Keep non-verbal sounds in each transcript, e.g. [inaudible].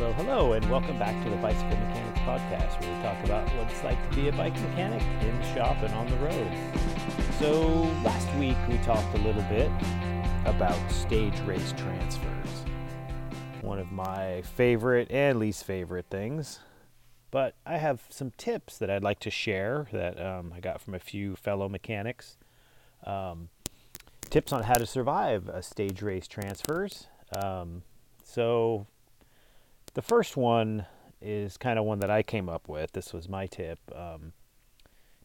Well, hello, and welcome back to the Bicycle Mechanics Podcast, where we talk about what it's like to be a bike mechanic in the shop and on the road. So, last week we talked a little bit about stage race transfers. One of my favorite and least favorite things. But I have some tips that I'd like to share that um, I got from a few fellow mechanics. Um, tips on how to survive a stage race transfers. Um, so, the first one is kind of one that I came up with. This was my tip. Um,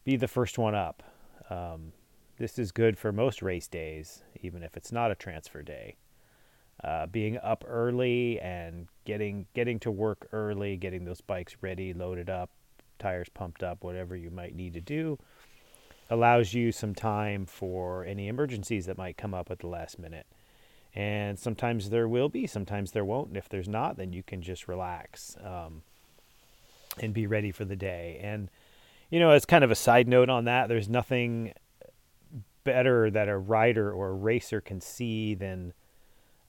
be the first one up. Um, this is good for most race days, even if it's not a transfer day. Uh, being up early and getting getting to work early, getting those bikes ready, loaded up, tires pumped up, whatever you might need to do, allows you some time for any emergencies that might come up at the last minute. And sometimes there will be, sometimes there won't. And if there's not, then you can just relax um, and be ready for the day. And, you know, as kind of a side note on that, there's nothing better that a rider or a racer can see than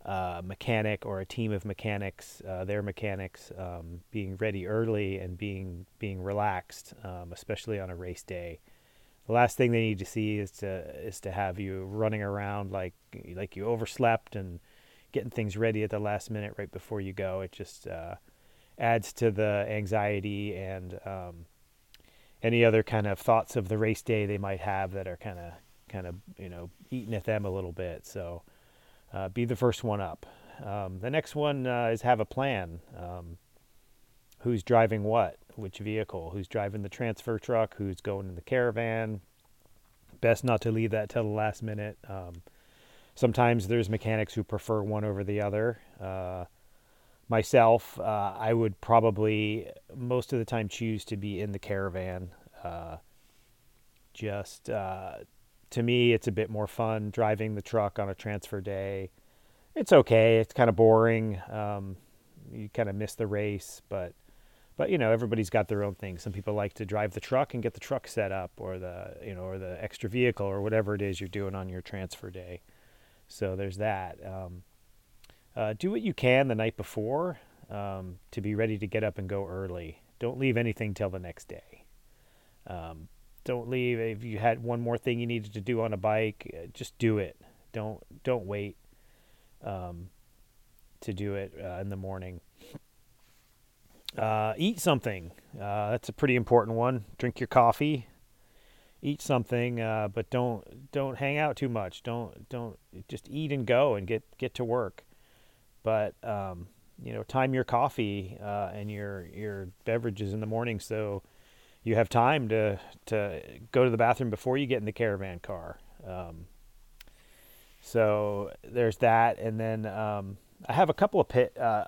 a mechanic or a team of mechanics, uh, their mechanics, um, being ready early and being being relaxed, um, especially on a race day the last thing they need to see is to is to have you running around like like you overslept and getting things ready at the last minute right before you go. It just uh, adds to the anxiety and um, any other kind of thoughts of the race day they might have that are kind of kind of you know eating at them a little bit. So uh, be the first one up. Um, the next one uh, is have a plan. Um, who's driving what, which vehicle, who's driving the transfer truck, who's going in the caravan. Best not to leave that till the last minute. Um, sometimes there's mechanics who prefer one over the other. Uh, myself, uh, I would probably most of the time choose to be in the caravan. Uh, just uh, to me, it's a bit more fun driving the truck on a transfer day. It's okay. It's kind of boring. Um, you kind of miss the race, but but you know everybody's got their own thing. Some people like to drive the truck and get the truck set up or the you know or the extra vehicle or whatever it is you're doing on your transfer day. So there's that. Um, uh, do what you can the night before um, to be ready to get up and go early. Don't leave anything till the next day. Um, don't leave. If you had one more thing you needed to do on a bike uh, just do it. Don't don't wait um, to do it uh, in the morning uh, eat something. Uh, that's a pretty important one. Drink your coffee. Eat something, uh, but don't don't hang out too much. Don't don't just eat and go and get get to work. But um, you know, time your coffee uh, and your your beverages in the morning so you have time to to go to the bathroom before you get in the caravan car. Um, so there's that, and then um, I have a couple of pit, uh,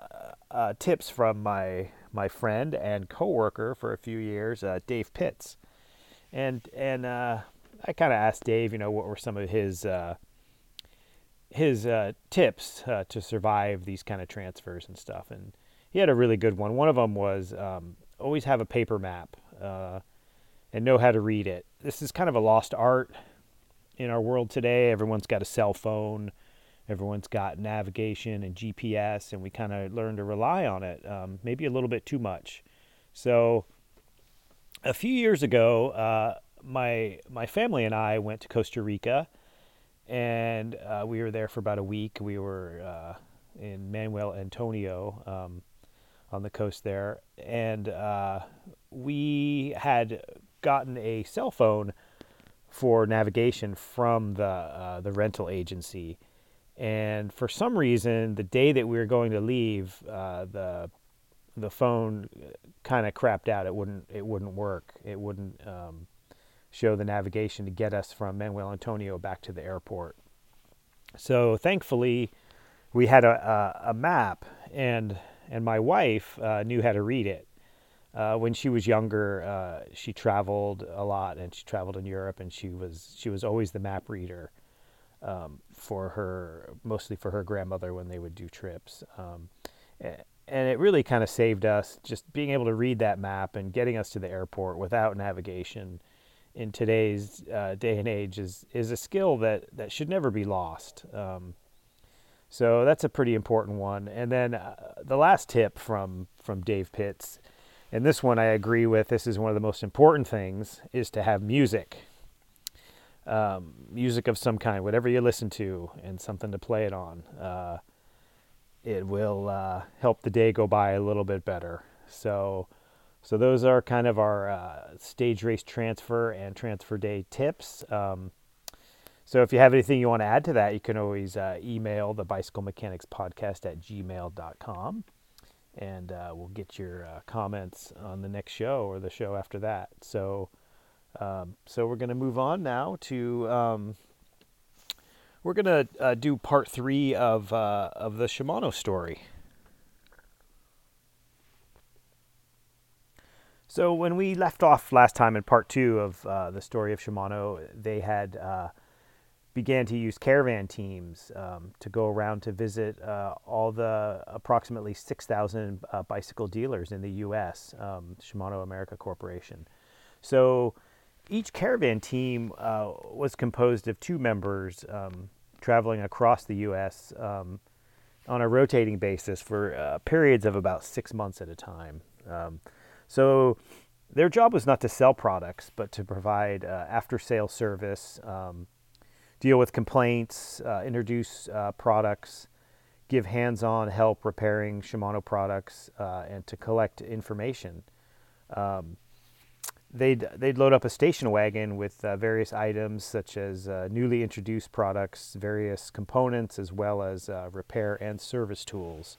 uh, tips from my my friend and coworker for a few years, uh, Dave Pitts, and and uh, I kind of asked Dave, you know, what were some of his uh, his uh, tips uh, to survive these kind of transfers and stuff, and he had a really good one. One of them was um, always have a paper map and know how to read it. This is kind of a lost art in our world today. Everyone's got a cell phone everyone's got navigation and GPS, and we kind of learn to rely on it, um, maybe a little bit too much. So, a few years ago, uh, my my family and I went to Costa Rica, and uh, we were there for about a week. We were uh, in Manuel Antonio um, on the coast there, and uh, we had gotten a cell phone for navigation from the uh, the rental agency and for some reason, the day that we were going to leave, uh, the the phone kind of crapped out. It wouldn't it wouldn't work. It wouldn't um, show the navigation to get us from Manuel Antonio back to the airport. So thankfully, we had a, a, a map, and and my wife uh, knew how to read it. Uh, when she was younger, uh, she traveled a lot, and she traveled in Europe, and she was she was always the map reader um, for her, mostly for her grandmother when they would do trips. Um, and it really kind of saved us just being able to read that map and getting us to the airport without navigation in today's uh, day and age is is a skill that that should never be lost. Um, So that's a pretty important one. And then uh, the last tip from from Dave Pitts, and this one I agree with. This is one of the most important things is to have music. Um, music of some kind, whatever you listen to, and something to play it on. Uh, it will uh, help the day go by a little bit better. So, so those are kind of our uh, stage race transfer and transfer day tips. Um, so if you have anything you want to add to that, you can always uh, email the bicycle mechanics podcast at gmail.com and uh, we'll get your uh, comments on the next show or the show after that. So, um, so we're going to move on now to um, we're going to uh, do part three of uh, of the Shimano story. So when we left off last time in part two of uh, the story of Shimano, they had began to use caravan teams um, to go around to visit uh, all the approximately 6,000 uh, bicycle dealers in the U.S. Um, Shimano America Corporation. So each caravan team uh, was composed of two members um, traveling across the U.S. Um, on a rotating basis for uh, periods of about six months at a time. Um, so their job was not to sell products, but to provide uh, after-sale service um, deal with complaints, uh, introduce uh, products, give hands-on help repairing Shimano products, uh, and to collect information. Um, they'd they'd load up a station wagon with uh, various items such as uh, newly introduced products, various components, as well as uh, repair and service tools.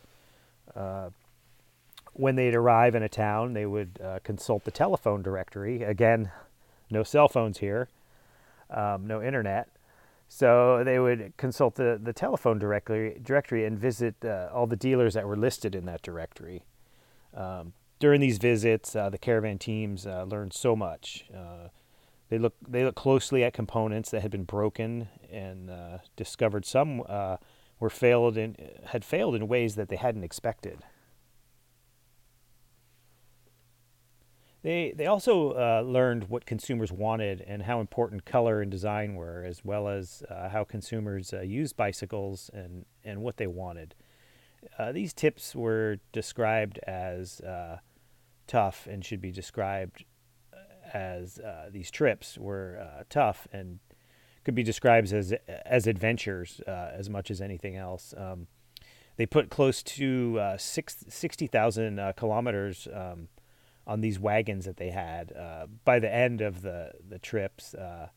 when they'd arrive in a town, they would consult the telephone directory. Again, no cell phones here, um, no internet. So they would consult the, the telephone directory, directory and visit uh, all the dealers that were listed in that directory. Um, during these visits, uh, the caravan teams uh, learned so much. Uh, they look they look closely at components that had been broken and uh, discovered some uh, were failed in had failed in ways that they hadn't expected. They, they also uh, learned what consumers wanted and how important color and design were, as well as uh, how consumers uh, used bicycles and, and what they wanted. These tips were described as tough and should be described uh, as these trips were tough and could be described as as adventures as much as anything else. Um, they put close to six, 60,000 kilometers um, on these wagons that they had. Uh, by the end of the the trips, uh,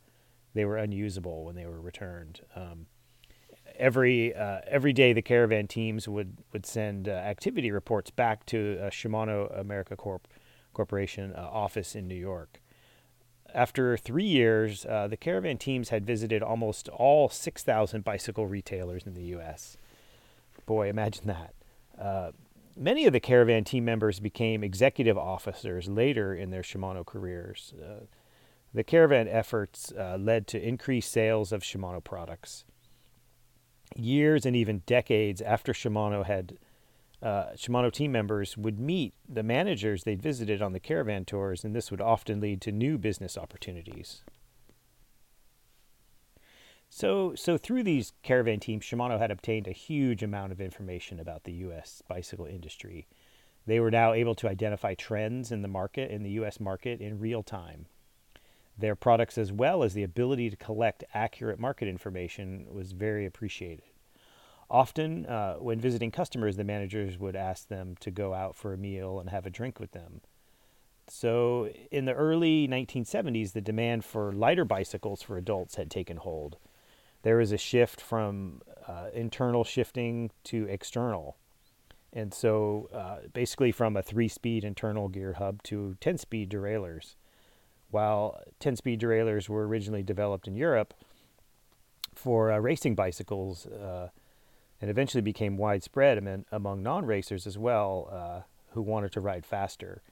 they were unusable when they were returned. Um, every uh, every day, the caravan teams would would send uh, activity reports back to Shimano America Corp Corporation uh, office in New York. After three years, uh, the caravan teams had visited almost all 6,000 bicycle retailers in the U.S. Boy, imagine that many of the caravan team members became executive officers later in their Shimano careers. Uh, the caravan efforts uh, led to increased sales of Shimano products. Years and even decades after Shimano had uh, Shimano team members would meet the managers they'd visited on the caravan tours, and this would often lead to new business opportunities. So, so through these caravan teams, Shimano had obtained a huge amount of information about the U.S. bicycle industry. They were now able to identify trends in the market, in the U.S. market, in real time. Their products, as well as the ability to collect accurate market information, was very appreciated. Often, uh, when visiting customers, the managers would ask them to go out for a meal and have a drink with them. So, in the early 1970s, the demand for lighter bicycles for adults had taken hold There was a shift from uh, internal shifting to external. And so uh, basically from a three speed internal gear hub to 10 speed derailleurs. While 10 speed derailleurs were originally developed in Europe for uh, racing bicycles uh, and eventually became widespread among, non racers as well uh, who wanted to ride faster.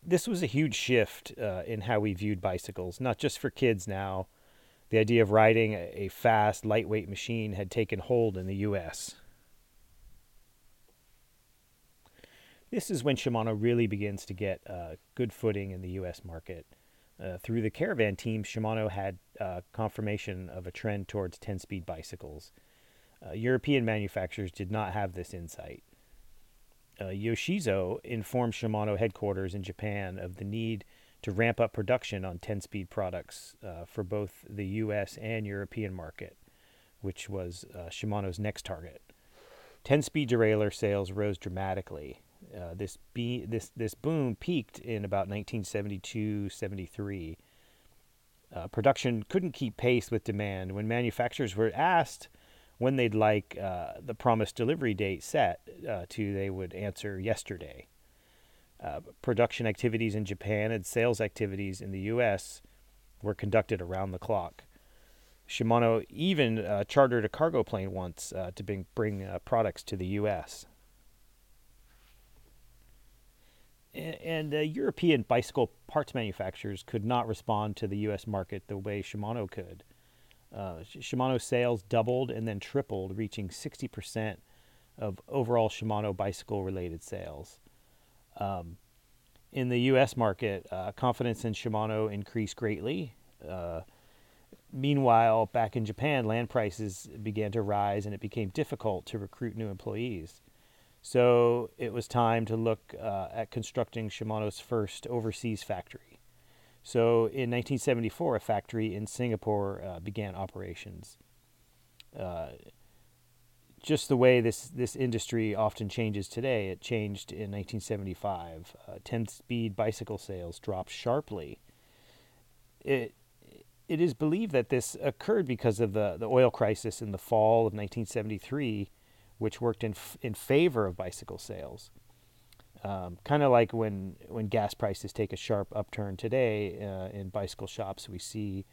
This was a huge shift uh, in how we viewed bicycles, not just for kids now the idea of riding a fast, lightweight machine had taken hold in the U.S. This is when Shimano really begins to get uh, good footing in the U.S. market. Uh, through the caravan team, Shimano had uh, confirmation of a trend towards 10 speed bicycles. Uh, European manufacturers did not have this insight. Uh, Yoshizo informed Shimano headquarters in Japan of the need to ramp up production on 10 speed products uh, for both the US and European market, which was Shimano's next target. 10 speed derailleur sales rose dramatically. Uh, this, be- this, this boom peaked in about 1972 73. Uh, production couldn't keep pace with demand when manufacturers were asked when they'd like uh, the promised delivery date set uh, to, they would answer yesterday. Uh, production activities in Japan and sales activities in the U.S. were conducted around the clock. Shimano even chartered a cargo plane once to bring, bring products to the U.S. And, and European bicycle parts manufacturers could not respond to the U.S. market the way Shimano could. Uh, Shimano sales doubled and then tripled, reaching 60% of overall Shimano bicycle related sales. Um, in the U.S. market, uh, confidence in Shimano increased greatly. Uh, meanwhile, back in Japan, land prices began to rise and it became difficult to recruit new employees. So it was time to look uh, at constructing Shimano's first overseas factory. So in 1974, a factory in Singapore uh, began operations. Uh, just the way this, this industry often changes today, it changed in 1975. Uh, 10 speed bicycle sales dropped sharply. It, it is believed that this occurred because of the, the oil crisis in the fall of 1973, which worked in, f- in favor of bicycle sales. Um, kind of like when, when gas prices take a sharp upturn today uh, in bicycle shops, we see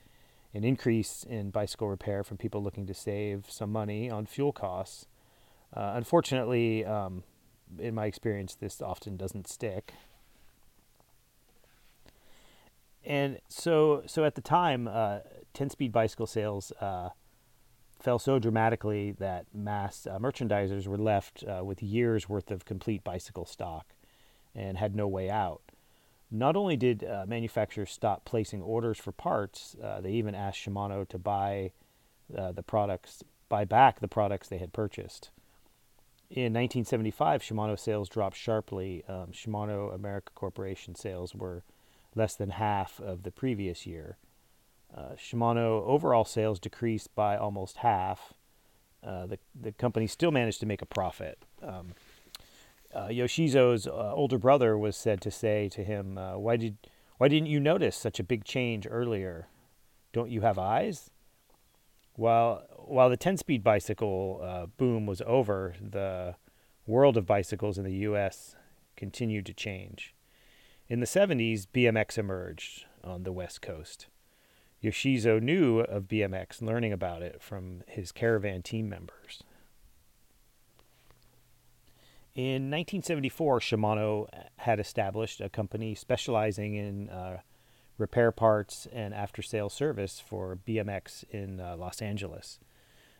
an increase in bicycle repair from people looking to save some money on fuel costs. Uh, unfortunately, um, in my experience, this often doesn't stick. And so, so at the time, uh, 10-speed bicycle sales uh, fell so dramatically that mass uh, merchandisers were left uh, with years worth of complete bicycle stock and had no way out. Not only did uh, manufacturers stop placing orders for parts, uh, they even asked Shimano to buy uh, the products, buy back the products they had purchased. In 1975, Shimano sales dropped sharply. Um, Shimano America Corporation sales were less than half of the previous year. Uh, Shimano overall sales decreased by almost half. Uh, the the company still managed to make a profit. Um, uh, Yoshizo's uh, older brother was said to say to him, uh, "Why did why didn't you notice such a big change earlier? Don't you have eyes?" While while the 10-speed bicycle uh, boom was over, the world of bicycles in the U.S. continued to change. In the 70s, BMX emerged on the West Coast. Yoshizo knew of BMX, learning about it from his caravan team members. In 1974, Shimano had established a company specializing in uh, repair parts and after sales service for BMX in uh, Los Angeles.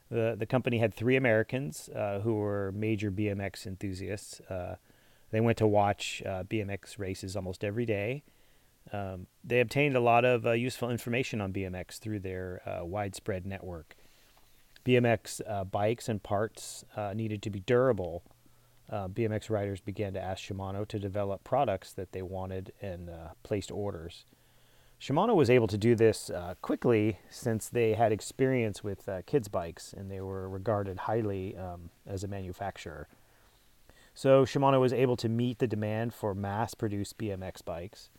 The, the company had three Americans uh, who were major BMX enthusiasts. Uh, they went to watch uh, BMX races almost every day. Um, they obtained a lot of uh, useful information on BMX through their widespread network. BMX bikes and parts needed to be durable uh, BMX riders began to ask Shimano to develop products that they wanted and uh, placed orders. Shimano was able to do this uh, quickly since they had experience with uh, kids' bikes and they were regarded highly um, as a manufacturer. So Shimano was able to meet the demand for mass produced BMX bikes.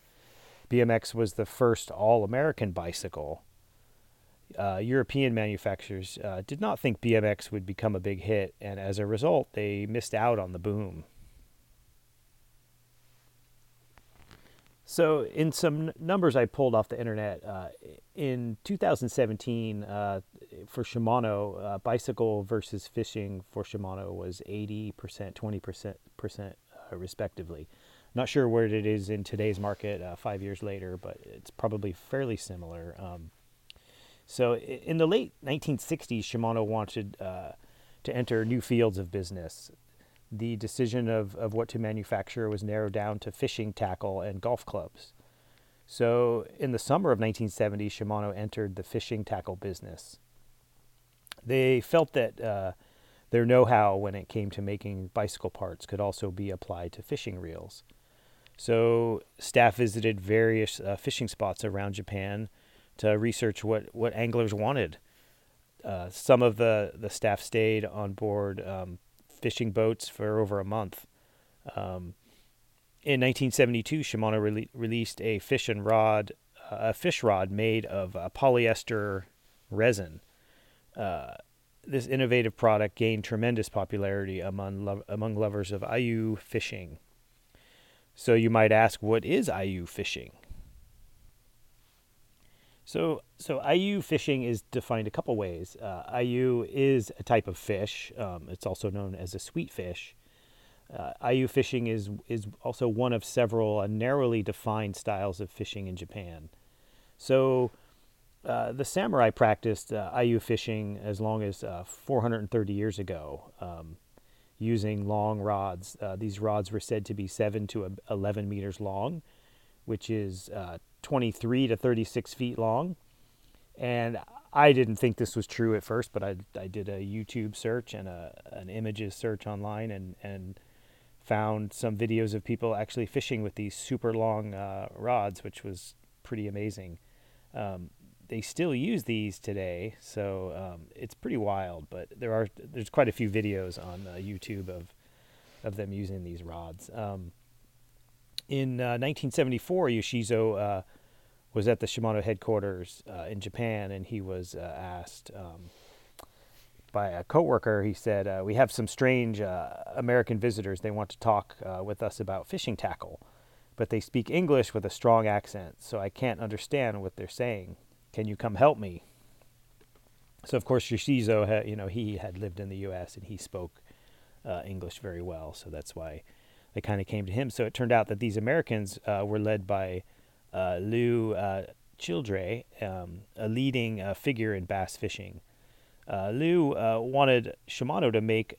BMX was the first all American bicycle uh, European manufacturers uh, did not think BMX would become a big hit, and as a result, they missed out on the boom. So, in some numbers I pulled off the internet, uh, in 2017, uh, for Shimano, uh, bicycle versus fishing for Shimano was 80%, 20%, percent, uh, respectively. Not sure where it is in today's market five years later, but it's probably fairly similar. Um, so in the late 1960s, Shimano wanted uh, to enter new fields of business. The decision of, of what to manufacture was narrowed down to fishing tackle and golf clubs. So in the summer of 1970, Shimano entered the fishing tackle business. They felt that uh, their know how when it came to making bicycle parts could also be applied to fishing reels. So, staff visited various uh, fishing spots around Japan to research what, what anglers wanted. Uh, some of the, the staff stayed on board um, fishing boats for over a month. Um, in 1972, Shimano re- released a fish and rod, uh, a fish rod made of uh, polyester resin. Uh, this innovative product gained tremendous popularity among lo- among lovers of Ayu fishing. So you might ask, what is Ayu fishing? So, so Ayu fishing is defined a couple ways. Uh, Ayu is a type of fish. Um, it's also known as a sweet fish. Uh, Ayu fishing is is also one of several uh, narrowly defined styles of fishing in Japan. So, uh, the samurai practiced uh, Ayu fishing as long as uh, 430 years ago, um, using long rods. Uh, these rods were said to be seven to 11 meters long, which is 23 to 36 feet long. And I didn't think this was true at first, but I, I did a YouTube search and a, an images search online and, and found some videos of people actually fishing with these super long uh, rods, which was pretty amazing. Um, they still use these today, so um, it's pretty wild. But there are there's quite a few videos on uh, YouTube of of them using these rods. Um, in uh, 1974, Yoshizo uh, was at the Shimano headquarters uh, in Japan, and he was uh, asked um, by a coworker. He said, uh, "We have some strange American visitors. They want to talk with us about fishing tackle, but they speak English with a strong accent, so I can't understand what they're saying. Can you come help me?" So of course Yoshizo, had, you know, he had lived in the U.S. and he spoke English very well, so that's why they kind of came to him. So it turned out that these Americans uh, were led by uh, Lew uh, Childre, um, a leading uh, figure in bass fishing. Uh, Lew uh, wanted Shimano to make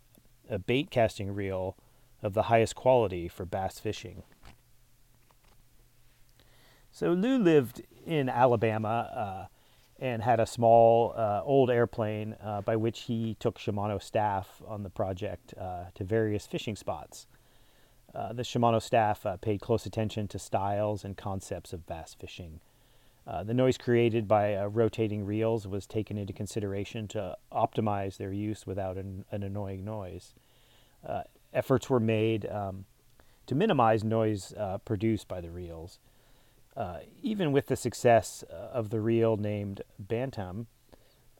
a bait casting reel of the highest quality for bass fishing. So Lew lived in Alabama and had a small old airplane by which he took Shimano staff on the project to various fishing spots. Uh, the Shimano staff uh, paid close attention to styles and concepts of bass fishing. Uh, the noise created by uh, rotating reels was taken into consideration to optimize their use without an, an annoying noise. Uh, efforts were made um, to minimize noise produced by the reels. Even with the success of the reel named Bantam,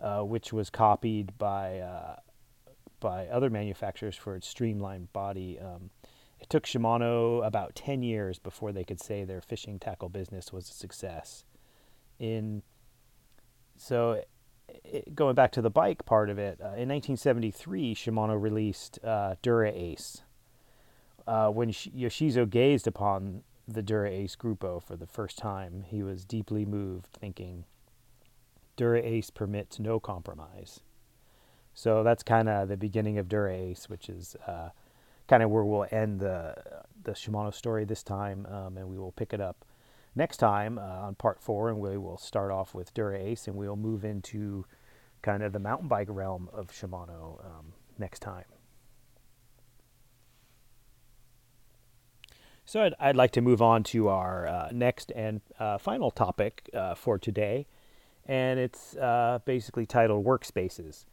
which was copied by by other manufacturers for its streamlined body, um, it took Shimano about 10 years before they could say their fishing tackle business was a success. In so it, going back to the bike part of it, uh, in 1973, Shimano released uh, Dura Ace. Uh, when Yoshizo gazed upon the Dura Ace Gruppo for the first time, he was deeply moved, thinking, Dura Ace permits no compromise. So that's kind of the beginning of Dura Ace, which is uh, kind of where we'll end the the Shimano story this time, um, and we will pick it up next time uh, on part four, and we will start off with Dura Ace, and we'll move into kind of the mountain bike realm of Shimano um, next time. So I'd, I'd, like to move on to our uh, next and uh, final topic uh, for today, and it's uh, basically titled Workspaces.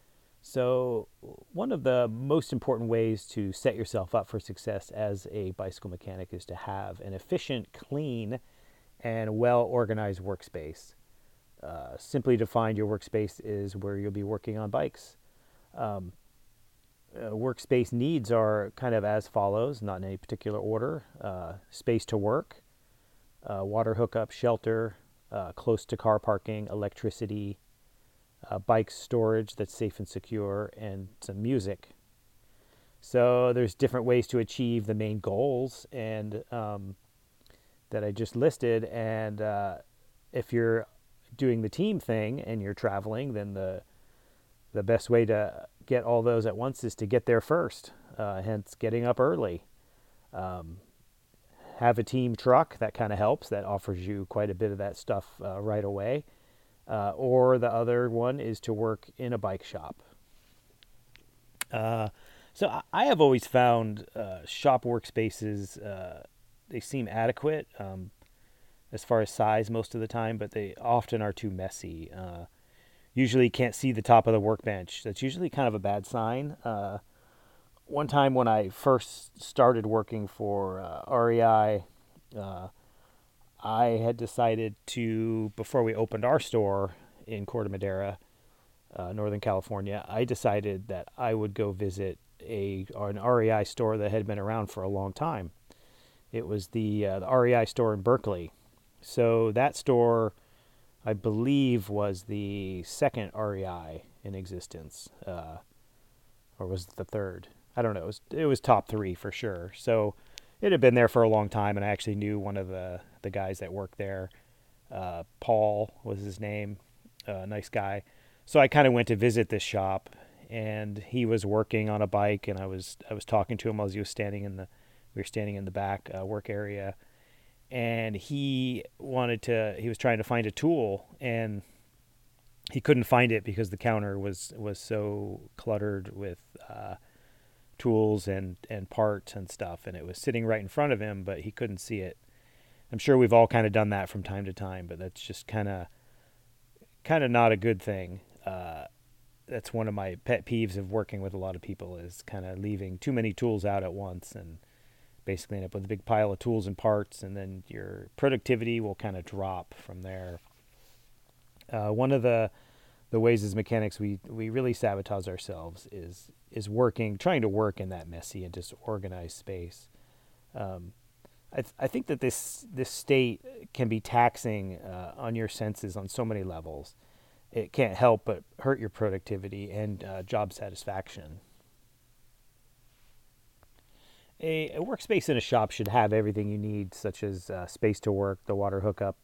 So, one of the most important ways to set yourself up for success as a bicycle mechanic is to have an efficient, clean, and well organized workspace. Uh, simply defined, your workspace is where you'll be working on bikes. Um, uh, workspace needs are kind of as follows, not in any particular order uh, space to work, uh, water hookup, shelter, uh, close to car parking, electricity, uh, bike storage that's safe and secure, and some music. So there's different ways to achieve the main goals and um, that I just listed. And if you're doing the team thing and you're traveling, then the the best way to get all those at once is to get there first. Uh, hence, getting up early. Um, have a team truck that kind of helps. That offers you quite a bit of that stuff uh, right away. Uh, or the other one is to work in a bike shop. Uh, so I have always found uh, shop workspaces uh, they seem adequate um, as far as size most of the time, but they often are too messy. Uh, usually can't see the top of the workbench. That's usually kind of a bad sign. Uh, one time when I first started working for uh, REI, uh, I had decided to before we opened our store in Corte Madera, Northern California. I decided that I would go visit a an REI store that had been around for a long time. It was the, uh, the REI store in Berkeley. So that store, I believe, was the second REI in existence, uh, or was it the third? I don't know. It was, it was top three for sure. So it had been there for a long time, and I actually knew one of the the guys that worked there. Uh, Paul was his name, uh, nice guy. So I kind of went to visit this shop, and he was working on a bike, and I was I was talking to him as he was standing in the we were standing in the back uh, work area, and he wanted to he was trying to find a tool and he couldn't find it because the counter was was so cluttered with uh, tools and and parts and stuff, and it was sitting right in front of him, but he couldn't see it. I'm sure we've all kind of done that from time to time, but that's just kind of kind of not a good thing. Uh, that's one of my pet peeves of working with a lot of people is kind of leaving too many tools out at once and basically end up with a big pile of tools and parts and then your productivity will kind of drop from there. Uh, one of the the ways as mechanics we we really sabotage ourselves is is working trying to work in that messy and disorganized space. Um, I, th- I think that this this state can be taxing uh, on your senses on so many levels. It can't help but hurt your productivity and uh, job satisfaction. A, a, workspace in a shop should have everything you need, such as uh, space to work, the water hookup.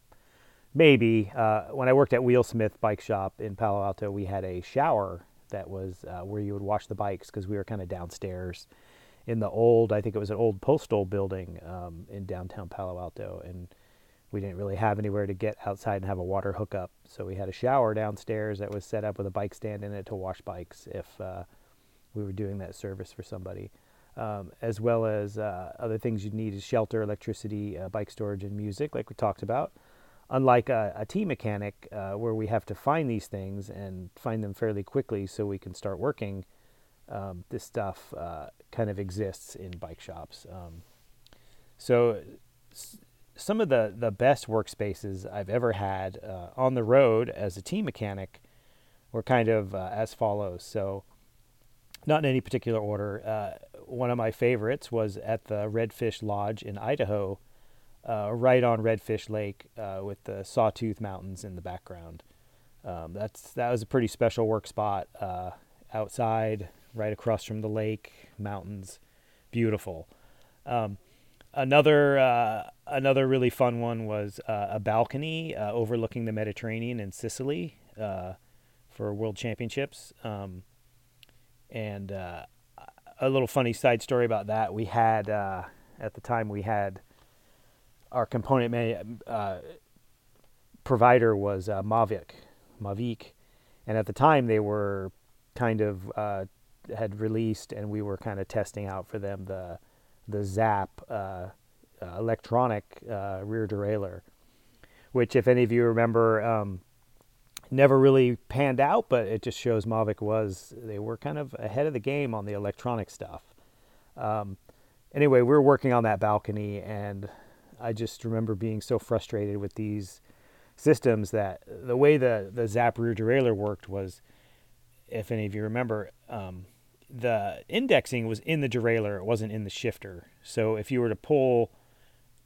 Maybe uh, when I worked at Wheelsmith Bike Shop in Palo Alto, we had a shower that was uh, where you would wash the bikes because we were kind of downstairs in the old, I think it was an old postal building um, in downtown Palo Alto, and we didn't really have anywhere to get outside and have a water hookup. So we had a shower downstairs that was set up with a bike stand in it to wash bikes if uh, we were doing that service for somebody. Um, as well as uh, other things you'd need is shelter, electricity, uh, bike storage, and music, like we talked about. Unlike a, a T mechanic, uh, where we have to find these things and find them fairly quickly so we can start working, um, this stuff uh, kind of exists in bike shops. Um, so some of the, the best workspaces I've ever had uh, on the road as a team mechanic were kind of uh, as follows. So, not in any particular order. Uh, one of my favorites was at the Redfish Lodge in Idaho, uh, right on Redfish Lake uh, with the Sawtooth Mountains in the background. Um, that's that was a pretty special work spot uh, outside, right across from the lake, mountains, beautiful. Um, another uh, another really fun one was uh, a balcony overlooking the Mediterranean in Sicily for World Championships. Um, and uh, a little funny side story about that: we had uh, at the time we had our component may, provider was Mavic, Mavic, and at the time they were kind of had released, and we were kind of testing out for them the the Zap uh, uh, electronic uh, rear derailleur, which, if any of you remember, um, never really panned out, but it just shows Mavic was they were kind of ahead of the game on the electronic stuff. Um, anyway, we were working on that balcony, and I just remember being so frustrated with these systems that the way the the Zap rear derailleur worked was, if any of you remember, um, the indexing was in the derailleur, it wasn't in the shifter. So if you were to pull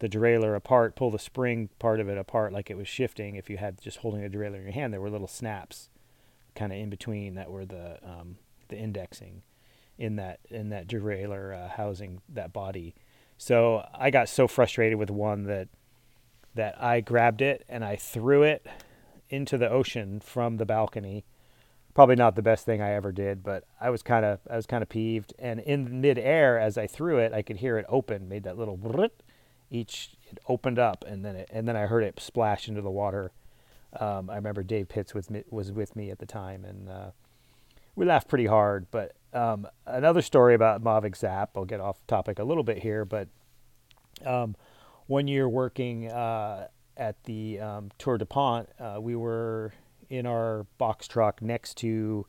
the derailleur apart, pull the spring part of it apart like it was shifting, if you had just holding the derailleur in your hand, there were little snaps kind of in between that were the um, the indexing in that in that derailleur uh, housing that body. So I got so frustrated with one that that I grabbed it and I threw it into the ocean from the balcony probably not the best thing I ever did, but I was kind of I was kind of peeved. And in midair, as I threw it, I could hear it open, made that little each it opened up, and then it, and then I heard it splash into the water. Um, I remember Dave Pitts was was with me at the time, and uh, we laughed pretty hard. But um, another story about Mavic Zap. I'll get off topic a little bit here, but um, one year working uh, at the um, Tour DuPont, uh, we were in our box truck next to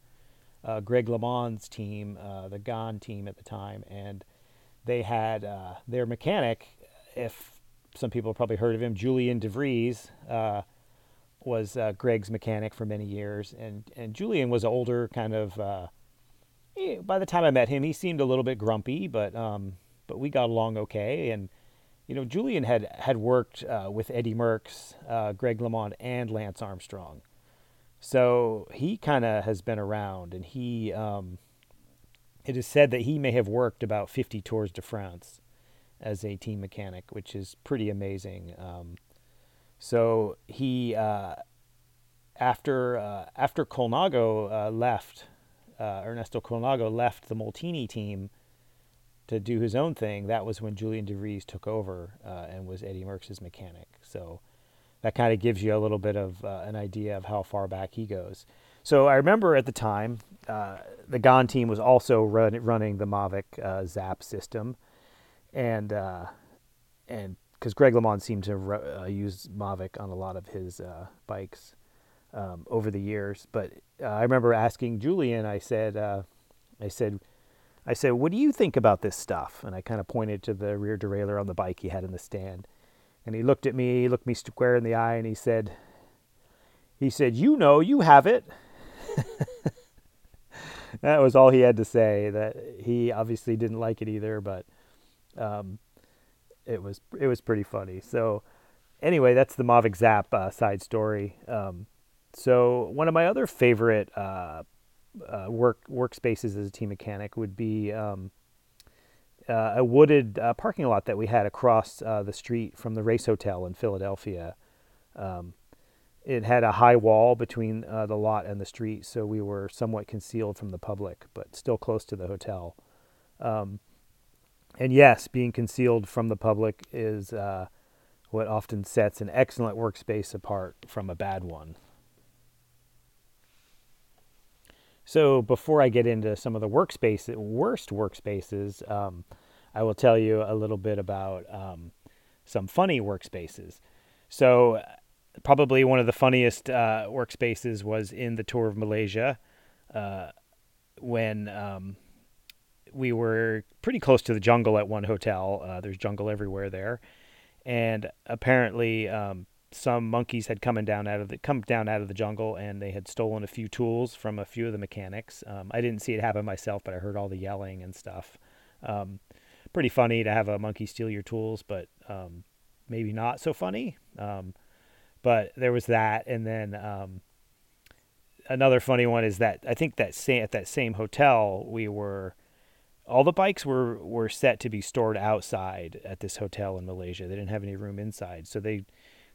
uh, Greg LeMond's team, uh, the GAN team at the time, and they had uh, their mechanic. If some people probably heard of him, Julian DeVries uh, was uh, Greg's mechanic for many years, and and Julian was older, kind of. Uh, he, by the time I met him, he seemed a little bit grumpy, but um, but we got along okay, and you know, Julian had had worked with Eddy Merckx, Greg LeMond, and Lance Armstrong. So he kind of has been around, and he, um, it is said that he may have worked about 50 Tours de France as a team mechanic, which is pretty amazing. Um, so he, uh, after uh, after Colnago uh, left, uh, Ernesto Colnago left the Molteni team to do his own thing. That was when Julian DeVries took over uh, and was Eddy Merckx's mechanic. So that kind of gives you a little bit of uh, an idea of how far back he goes. So I remember at the time, the GAN team was also run, running the Mavic Zap system, and uh, and because Greg LeMond seemed to uh, use Mavic on a lot of his uh, bikes um, over the years. But I remember asking Julian. I said, I said. I said, "What do you think about this stuff?" And I kind of pointed to the rear derailleur on the bike he had in the stand. And he looked at me, looked me square in the eye, and he said, he said, you know, you have it. [laughs] that was all he had to say. That he obviously didn't like it either, but um, it was it was pretty funny. So anyway, that's the Mavic Zap uh, side story. Um, so one of my other favorite uh, uh, work workspaces as a team mechanic would be um, uh, a wooded uh, parking lot that we had across uh, the street from the Race Hotel in Philadelphia. Um, it had a high wall between the lot and the street, so we were somewhat concealed from the public, but still close to the hotel. Um, and yes, being concealed from the public is uh, what often sets an excellent workspace apart from a bad one. So before I get into some of the workspace worst workspaces, um, I will tell you a little bit about um, some funny workspaces. So probably one of the funniest uh, workspaces was in the tour of Malaysia uh, when um, we were pretty close to the jungle at one hotel. Uh, there's jungle everywhere there, and apparently um, some monkeys had come down out of the come down out of the jungle and they had stolen a few tools from a few of the mechanics. Um, I didn't see it happen myself, but I heard all the yelling and stuff. Um, pretty funny to have a monkey steal your tools, but um, maybe not so funny. Um, but there was that, and then um, another funny one is that I think that same, at that same hotel we were all the bikes were were set to be stored outside at this hotel in Malaysia. They didn't have any room inside, so they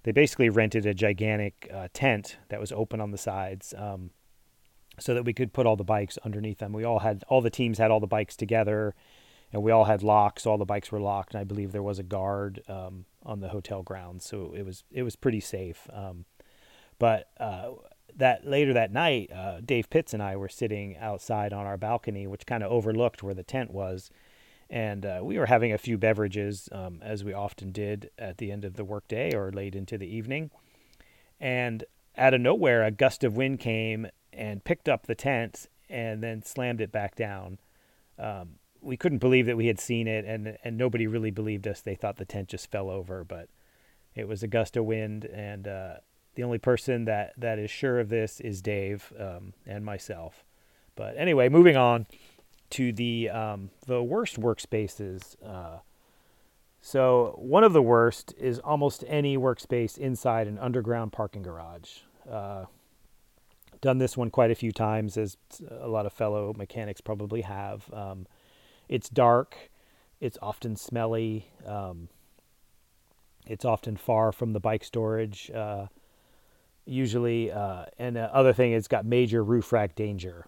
they basically rented a gigantic uh, tent that was open on the sides um, so that we could put all the bikes underneath them. We all had all the teams had all the bikes together, and we all had locks. All the bikes were locked, and I believe there was a guard um, on the hotel grounds, so it was it was pretty safe. Um, but uh, that later that night, uh, Dave Pitts and I were sitting outside on our balcony, which kind of overlooked where the tent was. And uh, we were having a few beverages um, as we often did at the end of the workday or late into the evening. And out of nowhere a gust of wind came and picked up the tent and then slammed it back down. Um, we couldn't believe that we had seen it and and nobody really believed us. They thought the tent just fell over but it was a gust of wind and uh, the only person that that is sure of this is Dave um, and myself but anyway moving on to the um, the worst workspaces. Uh, so one of the worst is almost any workspace inside an underground parking garage. Uh, done this one quite a few times, as a lot of fellow mechanics probably have. Um, it's dark. It's often smelly. Um, it's often far from the bike storage. Uh, usually, uh, and the other thing, it's got major roof rack danger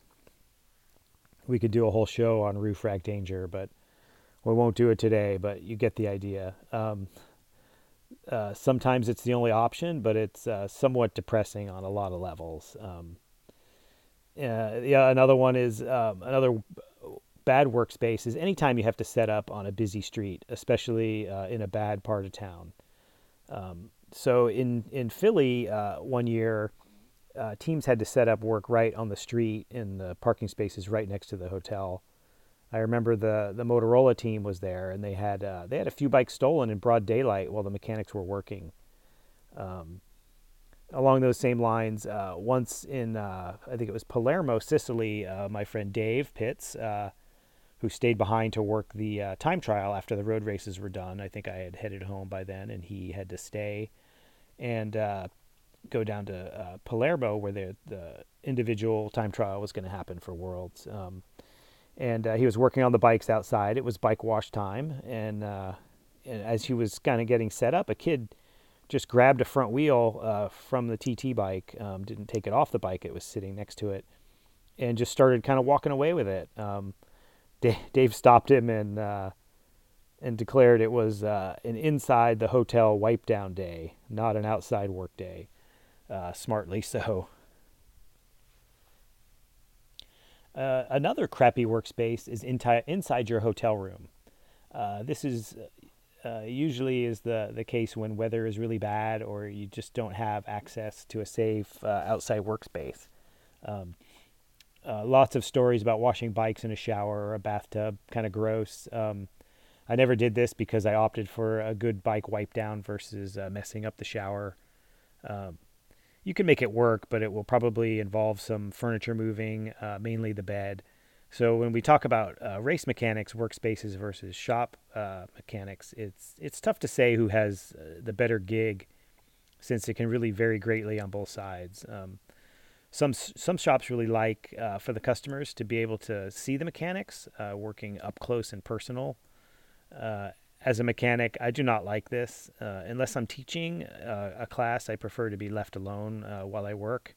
we could do a whole show on roof rack danger, but we won't do it today. But you get the idea. Um, uh, sometimes it's the only option, but it's uh, somewhat depressing on a lot of levels. Um, uh, yeah, another one is um, another bad workspace is anytime you have to set up on a busy street, especially uh, in a bad part of town. Um, so in in Philly, uh, one year, uh, teams had to set up work right on the street in the parking spaces right next to the hotel. I remember the the Motorola team was there, and they had uh, they had a few bikes stolen in broad daylight while the mechanics were working. Um, along those same lines, uh, once in uh, I think it was Palermo, Sicily, uh, my friend Dave Pitts, who stayed behind to work the time trial after the road races were done. I think I had headed home by then, and he had to stay and uh, go down to Palermo where the the individual time trial was going to happen for Worlds. Um, and he was working on the bikes outside. It was bike wash time, and, and as he was kind of getting set up, a kid just grabbed a front wheel uh, from the TT bike, um, didn't take it off the bike, it was sitting next to it, and just started kind of walking away with it. Um, Dave stopped him and uh, and declared it was uh, an inside the hotel wipe down day, not an outside work day. Uh, smartly so. Uh, another crappy workspace is inside your hotel room. Uh, this is uh, usually is the, the case when weather is really bad or you just don't have access to a safe uh, outside workspace. Um, lots of stories about washing bikes in a shower or a bathtub, kind of gross. Um, I never did this because I opted for a good bike wipe down versus uh, messing up the shower. Um, you can make it work, but it will probably involve some furniture moving, uh, mainly the bed. So when we talk about uh, race mechanics, workspaces versus shop uh, mechanics, it's it's tough to say who has uh, the better gig, since it can really vary greatly on both sides. Um, some some shops really like uh, for the customers to be able to see the mechanics uh, working up close and personal. Uh, as a mechanic, I do not like this unless I'm teaching a class. I prefer to be left alone while I work.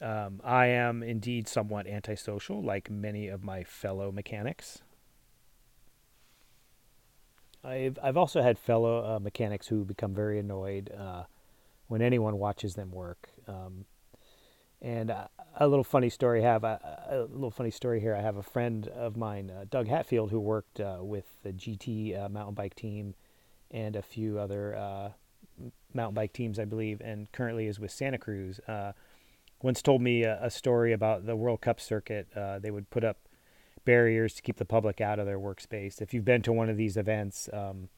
Um, I am indeed somewhat antisocial, like many of my fellow mechanics. I've I've also had fellow uh, mechanics who become very annoyed uh, when anyone watches them work. Um, and uh, a little funny story. I have a, a, little funny story here. I have a friend of mine, uh, Doug Hatfield, who worked uh, with the GT uh, mountain bike team and a few other mountain bike teams, I believe, and currently is with Santa Cruz once told me a, a story about the World Cup circuit. Uh, they would put up barriers to keep the public out of their workspace. If you've been to one of these events, um,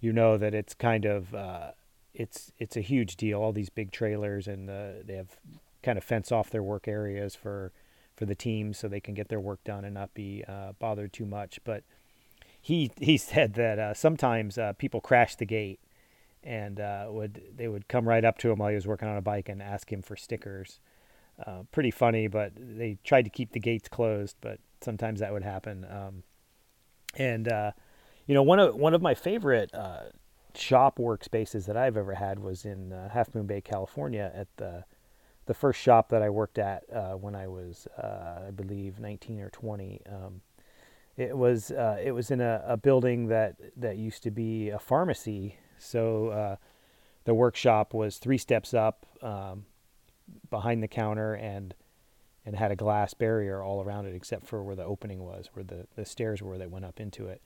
you know that it's kind of uh, it's it's a huge deal. All these big trailers and uh, they have kind of fence off their work areas for for the teams so they can get their work done and not be uh, bothered too much. But he he [laughs] said that uh, sometimes uh, people crash the gate and would they would come right up to him while he was working on a bike and ask him for stickers uh, pretty funny, but they tried to keep the gates closed, but sometimes that would happen. Um, and uh, you know, one of one of my favorite uh, shop workspaces that I've ever had was in uh, Half Moon Bay, California, at the the first shop that I worked at uh, when I was, uh, I believe, 19 or 20. Um, it was it was in a, a, building that that used to be a pharmacy, so the workshop was three steps up. Um, behind the counter and and had a glass barrier all around it except for where the opening was, where the, the stairs were that went up into it.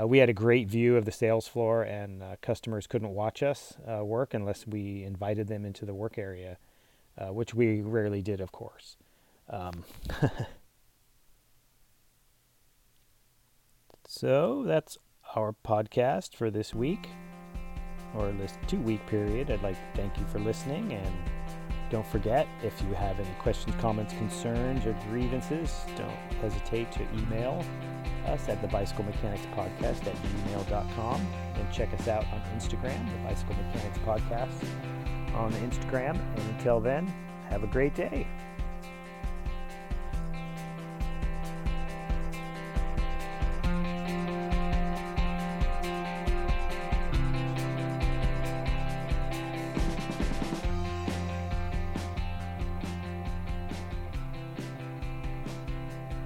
Uh, we had a great view of the sales floor, and uh, customers couldn't watch us uh, work unless we invited them into the work area, uh, which we rarely did, of course. Um, [laughs] so that's our podcast for this week, or this two week period. I'd like to thank you for listening and don't forget, if you have any questions, comments, concerns, or grievances, don't hesitate to email us at the Bicycle Mechanics Podcast at gmail.com and check us out on Instagram, the Bicycle Mechanics Podcast on Instagram. And until then, have a great day.